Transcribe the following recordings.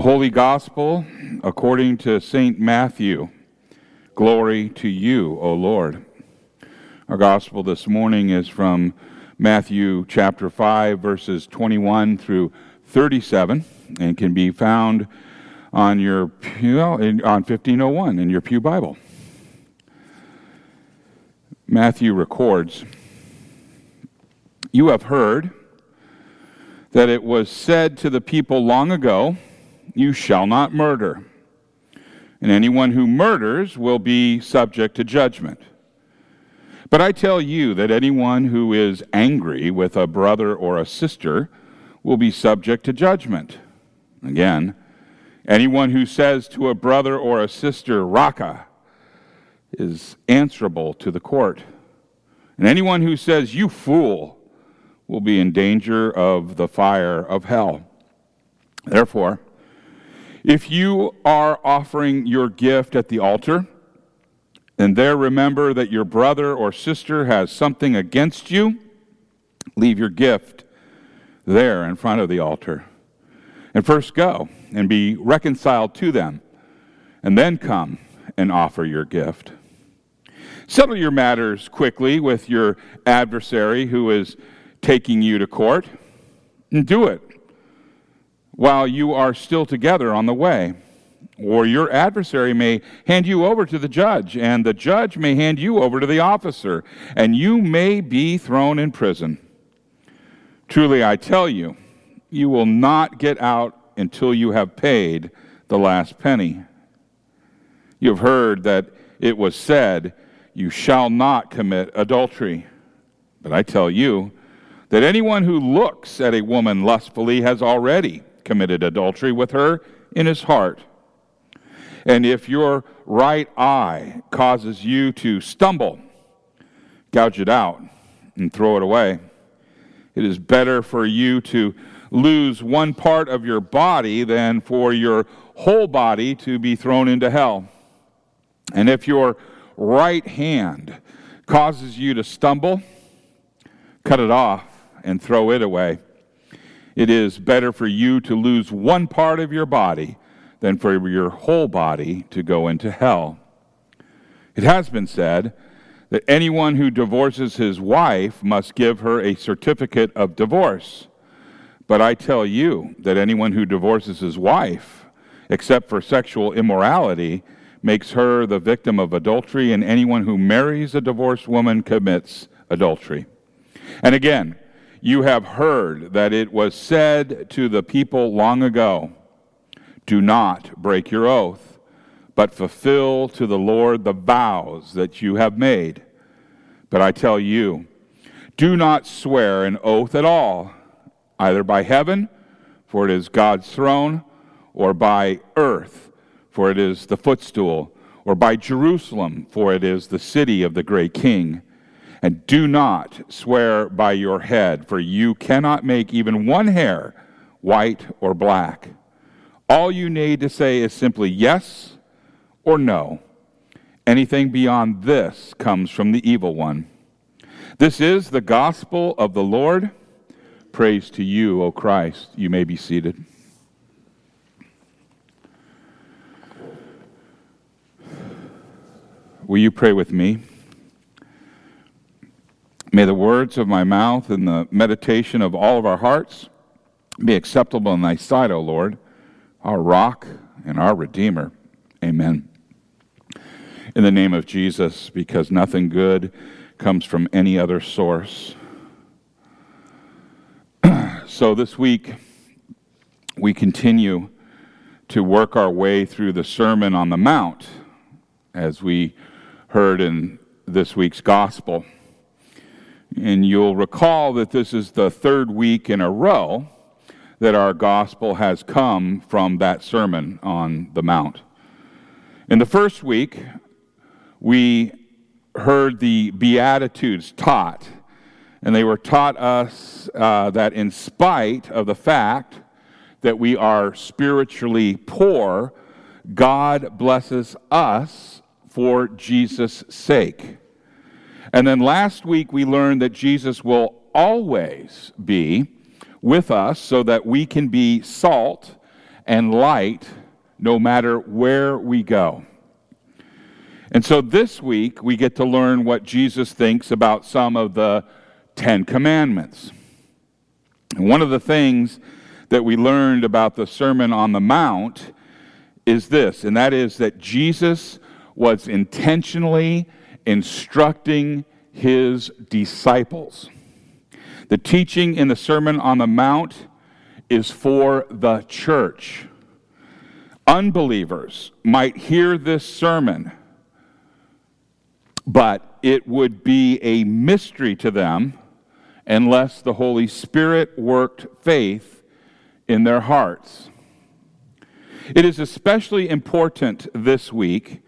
The holy Gospel according to St. Matthew. Glory to you, O Lord. Our Gospel this morning is from Matthew chapter 5, verses 21 through 37, and can be found on your pew, on 1501 in your Pew Bible. Matthew records, You have heard that it was said to the people long ago, you shall not murder. And anyone who murders will be subject to judgment. But I tell you that anyone who is angry with a brother or a sister will be subject to judgment. Again, anyone who says to a brother or a sister, Raca, is answerable to the court. And anyone who says, You fool, will be in danger of the fire of hell. Therefore, if you are offering your gift at the altar, and there remember that your brother or sister has something against you, leave your gift there in front of the altar. And first go and be reconciled to them, and then come and offer your gift. Settle your matters quickly with your adversary who is taking you to court, and do it while you are still together on the way. Or your adversary may hand you over to the judge, and the judge may hand you over to the officer, and you may be thrown in prison. Truly, I tell you, you will not get out until you have paid the last penny. You have heard that it was said, You shall not commit adultery. But I tell you that anyone who looks at a woman lustfully has already committed adultery with her in his heart. And if your right eye causes you to stumble, gouge it out and throw it away. It is better for you to lose one part of your body than for your whole body to be thrown into hell. And if your right hand causes you to stumble, cut it off and throw it away. It is better for you to lose one part of your body than for your whole body to go into hell. It has been said that anyone who divorces his wife must give her a certificate of divorce. But I tell you that anyone who divorces his wife, except for sexual immorality, makes her the victim of adultery, and anyone who marries a divorced woman commits adultery. And again, you have heard that it was said to the people long ago Do not break your oath, but fulfill to the Lord the vows that you have made. But I tell you, do not swear an oath at all, either by heaven, for it is God's throne, or by earth, for it is the footstool, or by Jerusalem, for it is the city of the great king and do not swear by your head, for you cannot make even one hair white or black. All you need to say is simply yes or no. Anything beyond this comes from the evil one. This is the gospel of the Lord. Praise to you, O Christ. You may be seated. Will you pray with me? May the words of my mouth and the meditation of all of our hearts be acceptable in thy sight, O Lord, our rock and our redeemer. Amen. In the name of Jesus, because nothing good comes from any other source. so this week, we continue to work our way through the Sermon on the Mount, as we heard in this week's gospel. And you'll recall that this is the third week in a row that our gospel has come from that sermon on the Mount. In the first week, we heard the Beatitudes taught, and they were taught us uh, that in spite of the fact that we are spiritually poor, God blesses us for Jesus' sake. And then last week we learned that Jesus will always be with us so that we can be salt and light no matter where we go. And so this week, we get to learn what Jesus thinks about some of the Ten Commandments. And one of the things that we learned about the Sermon on the Mount is this, and that is that Jesus was intentionally instructing his disciples. The teaching in the Sermon on the Mount is for the church. Unbelievers might hear this sermon, but it would be a mystery to them unless the Holy Spirit worked faith in their hearts. It is especially important this week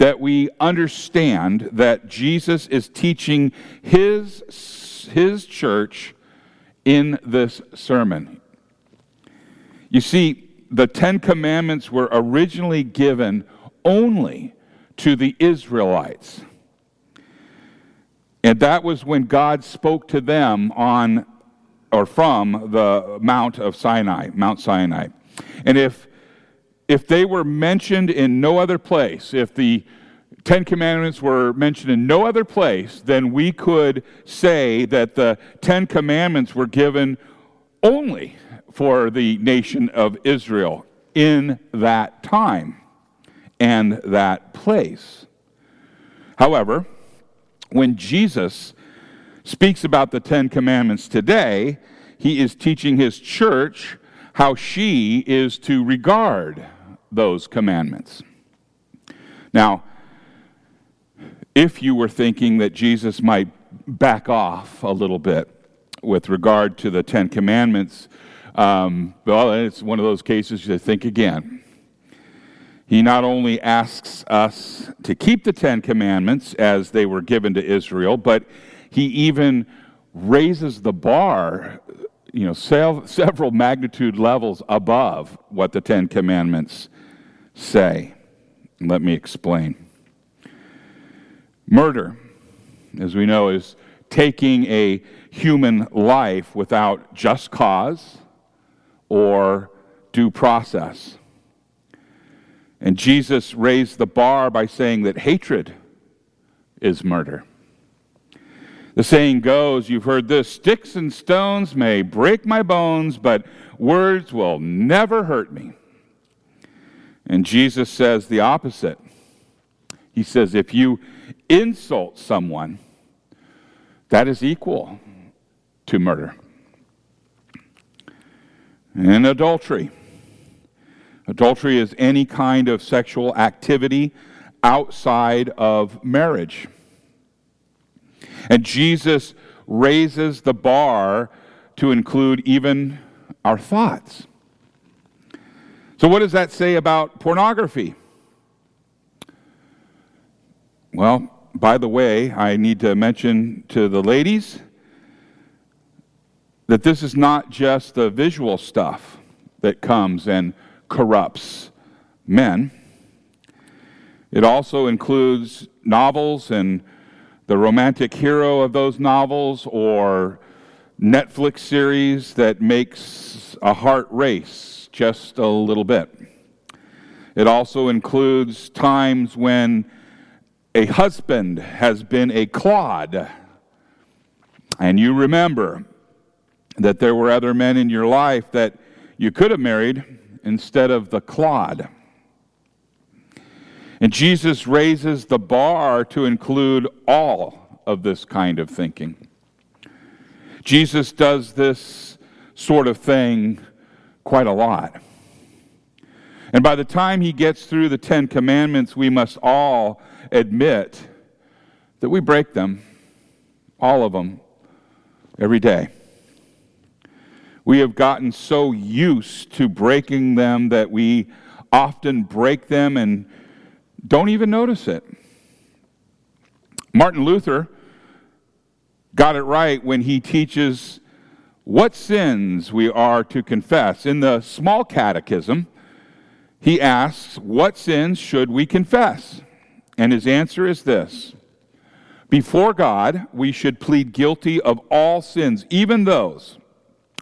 that we understand that Jesus is teaching his, his church in this sermon. You see, the Ten Commandments were originally given only to the Israelites. And that was when God spoke to them on or from the Mount of Sinai, Mount Sinai. And if if they were mentioned in no other place, if the Ten Commandments were mentioned in no other place, then we could say that the Ten Commandments were given only for the nation of Israel in that time and that place. However, when Jesus speaks about the Ten Commandments today, he is teaching his church how she is to regard those commandments. Now, if you were thinking that Jesus might back off a little bit with regard to the Ten Commandments, um, well, it's one of those cases you think again. He not only asks us to keep the Ten Commandments as they were given to Israel, but he even raises the bar, you know, several magnitude levels above what the Ten Commandments say. Let me explain. Murder, as we know, is taking a human life without just cause or due process. And Jesus raised the bar by saying that hatred is murder. The saying goes, you've heard this sticks and stones may break my bones, but words will never hurt me. And Jesus says the opposite. He says, if you insult someone, that is equal to murder. And adultery. Adultery is any kind of sexual activity outside of marriage. And Jesus raises the bar to include even our thoughts. So, what does that say about pornography? Well, by the way, I need to mention to the ladies that this is not just the visual stuff that comes and corrupts men. It also includes novels and the romantic hero of those novels or Netflix series that makes a heart race just a little bit. It also includes times when a husband has been a clod, and you remember that there were other men in your life that you could have married instead of the clod. And Jesus raises the bar to include all of this kind of thinking. Jesus does this sort of thing quite a lot. And by the time he gets through the Ten Commandments, we must all admit that we break them, all of them, every day. We have gotten so used to breaking them that we often break them and don't even notice it. Martin Luther got it right when he teaches what sins we are to confess. In the small catechism, he asks, What sins should we confess? And his answer is this Before God, we should plead guilty of all sins, even those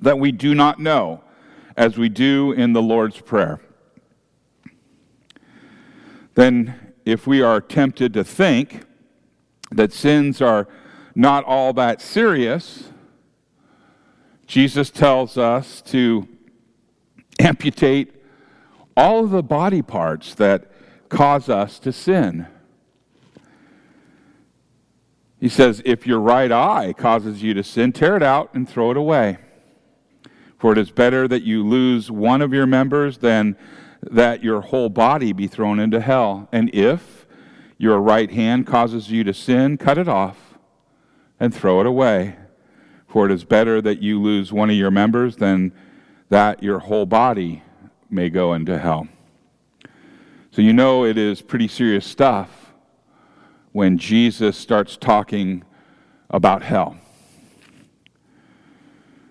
that we do not know, as we do in the Lord's Prayer, then if we are tempted to think that sins are not all that serious, Jesus tells us to amputate all of the body parts that cause us to sin. He says, If your right eye causes you to sin, tear it out and throw it away. For it is better that you lose one of your members than that your whole body be thrown into hell. And if your right hand causes you to sin, cut it off and throw it away. For it is better that you lose one of your members than that your whole body may go into hell. So you know it is pretty serious stuff when Jesus starts talking about hell.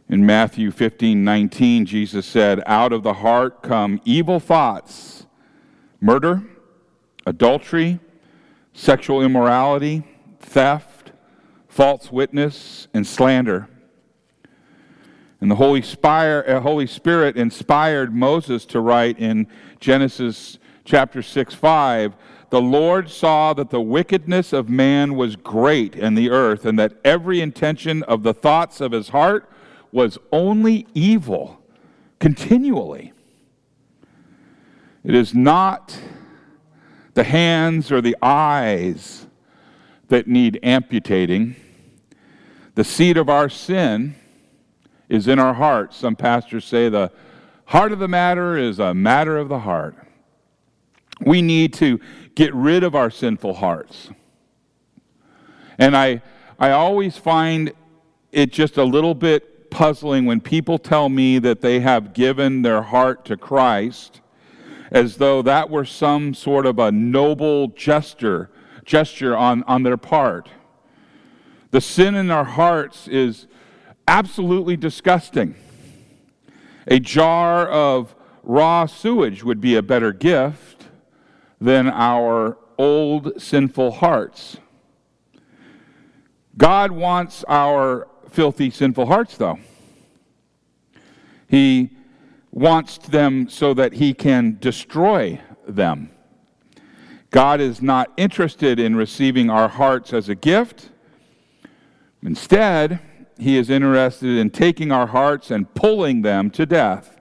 In Matthew 15 19, Jesus said, Out of the heart come evil thoughts, murder, adultery, sexual immorality, theft, false witness, and slander. And the Holy, Spire, uh, Holy Spirit inspired Moses to write in Genesis chapter 6 5 The Lord saw that the wickedness of man was great in the earth, and that every intention of the thoughts of his heart was only evil continually. It is not the hands or the eyes that need amputating. The seed of our sin is in our heart. Some pastors say the heart of the matter is a matter of the heart. We need to get rid of our sinful hearts. And I, I always find it just a little bit puzzling when people tell me that they have given their heart to Christ as though that were some sort of a noble gesture, gesture on, on their part. The sin in our hearts is absolutely disgusting. A jar of raw sewage would be a better gift than our old sinful hearts. God wants our filthy, sinful hearts, though. He wants them so that He can destroy them. God is not interested in receiving our hearts as a gift. Instead, he is interested in taking our hearts and pulling them to death.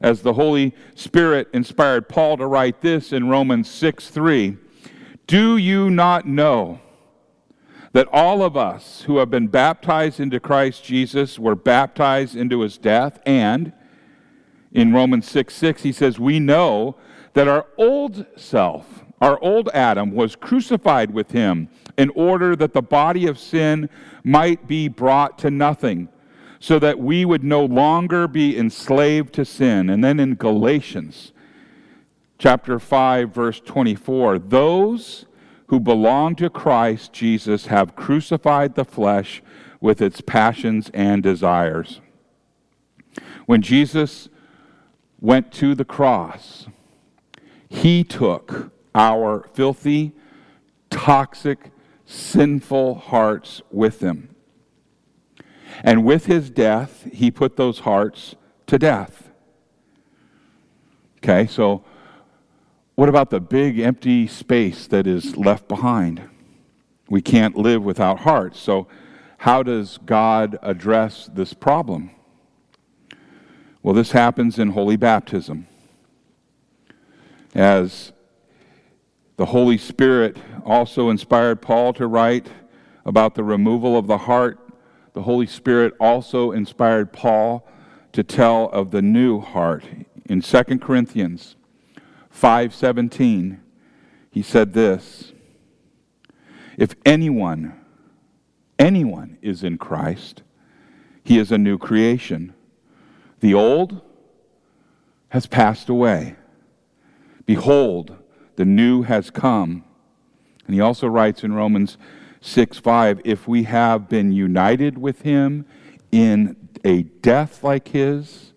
As the Holy Spirit inspired Paul to write this in Romans 6 3. Do you not know that all of us who have been baptized into Christ Jesus were baptized into his death? And in Romans 6 6, he says, We know that our old self, our old Adam, was crucified with him in order that the body of sin might be brought to nothing, so that we would no longer be enslaved to sin. And then in Galatians chapter 5 verse 24, those who belong to Christ Jesus have crucified the flesh with its passions and desires. When Jesus went to the cross, he took our filthy, toxic, sinful hearts with him. And with his death, he put those hearts to death. Okay, so what about the big empty space that is left behind? We can't live without hearts. So, how does God address this problem? Well, this happens in holy baptism. As the Holy Spirit also inspired Paul to write about the removal of the heart. The Holy Spirit also inspired Paul to tell of the new heart. In 2 Corinthians 5:17, he said this: If anyone anyone is in Christ, he is a new creation. The old has passed away. Behold, the new has come. And he also writes in Romans 6 5 if we have been united with him in a death like his,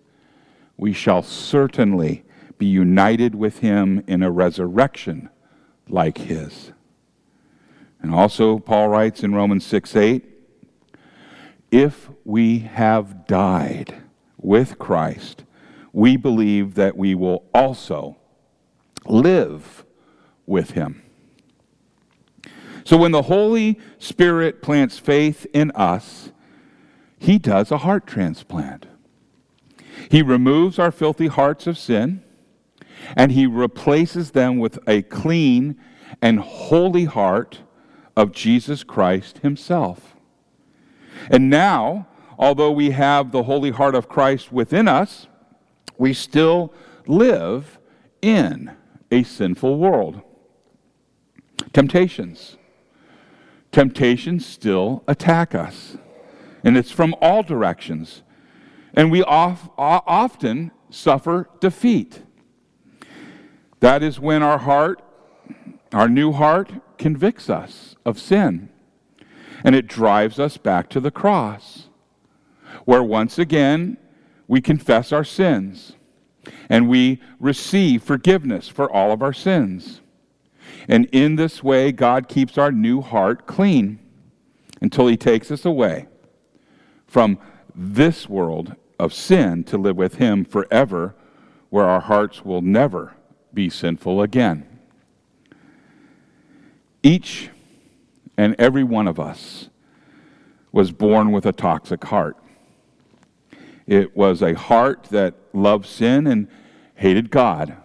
we shall certainly be united with him in a resurrection like his. And also, Paul writes in Romans 6 8, if we have died with Christ, we believe that we will also live with him. So when the Holy Spirit plants faith in us, he does a heart transplant. He removes our filthy hearts of sin and he replaces them with a clean and holy heart of Jesus Christ himself. And now, although we have the holy heart of Christ within us, we still live in a sinful world. Temptations. Temptations still attack us, and it's from all directions. And we often suffer defeat. That is when our heart, our new heart, convicts us of sin. And it drives us back to the cross, where once again we confess our sins and we receive forgiveness for all of our sins. And in this way, God keeps our new heart clean until He takes us away from this world of sin to live with Him forever, where our hearts will never be sinful again. Each and every one of us was born with a toxic heart. It was a heart that loved sin and hated God.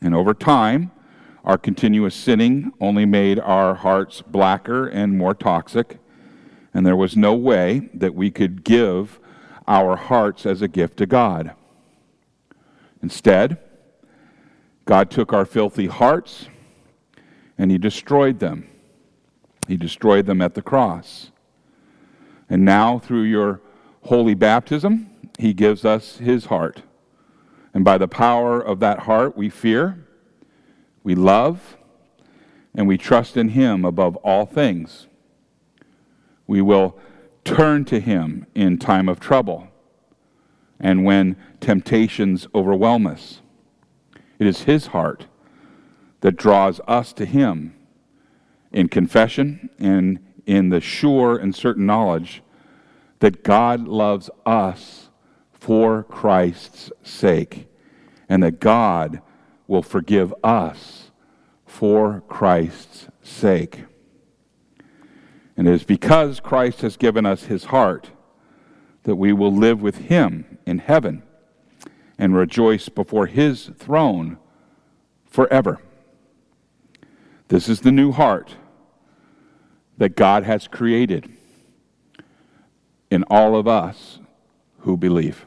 And over time, our continuous sinning only made our hearts blacker and more toxic, and there was no way that we could give our hearts as a gift to God. Instead, God took our filthy hearts and He destroyed them. He destroyed them at the cross. And now, through your holy baptism, He gives us His heart. And by the power of that heart, we fear we love and we trust in Him above all things. We will turn to Him in time of trouble and when temptations overwhelm us. It is His heart that draws us to Him in confession and in the sure and certain knowledge that God loves us for Christ's sake and that God will forgive us for Christ's sake. And it is because Christ has given us his heart that we will live with him in heaven and rejoice before his throne forever. This is the new heart that God has created in all of us who believe.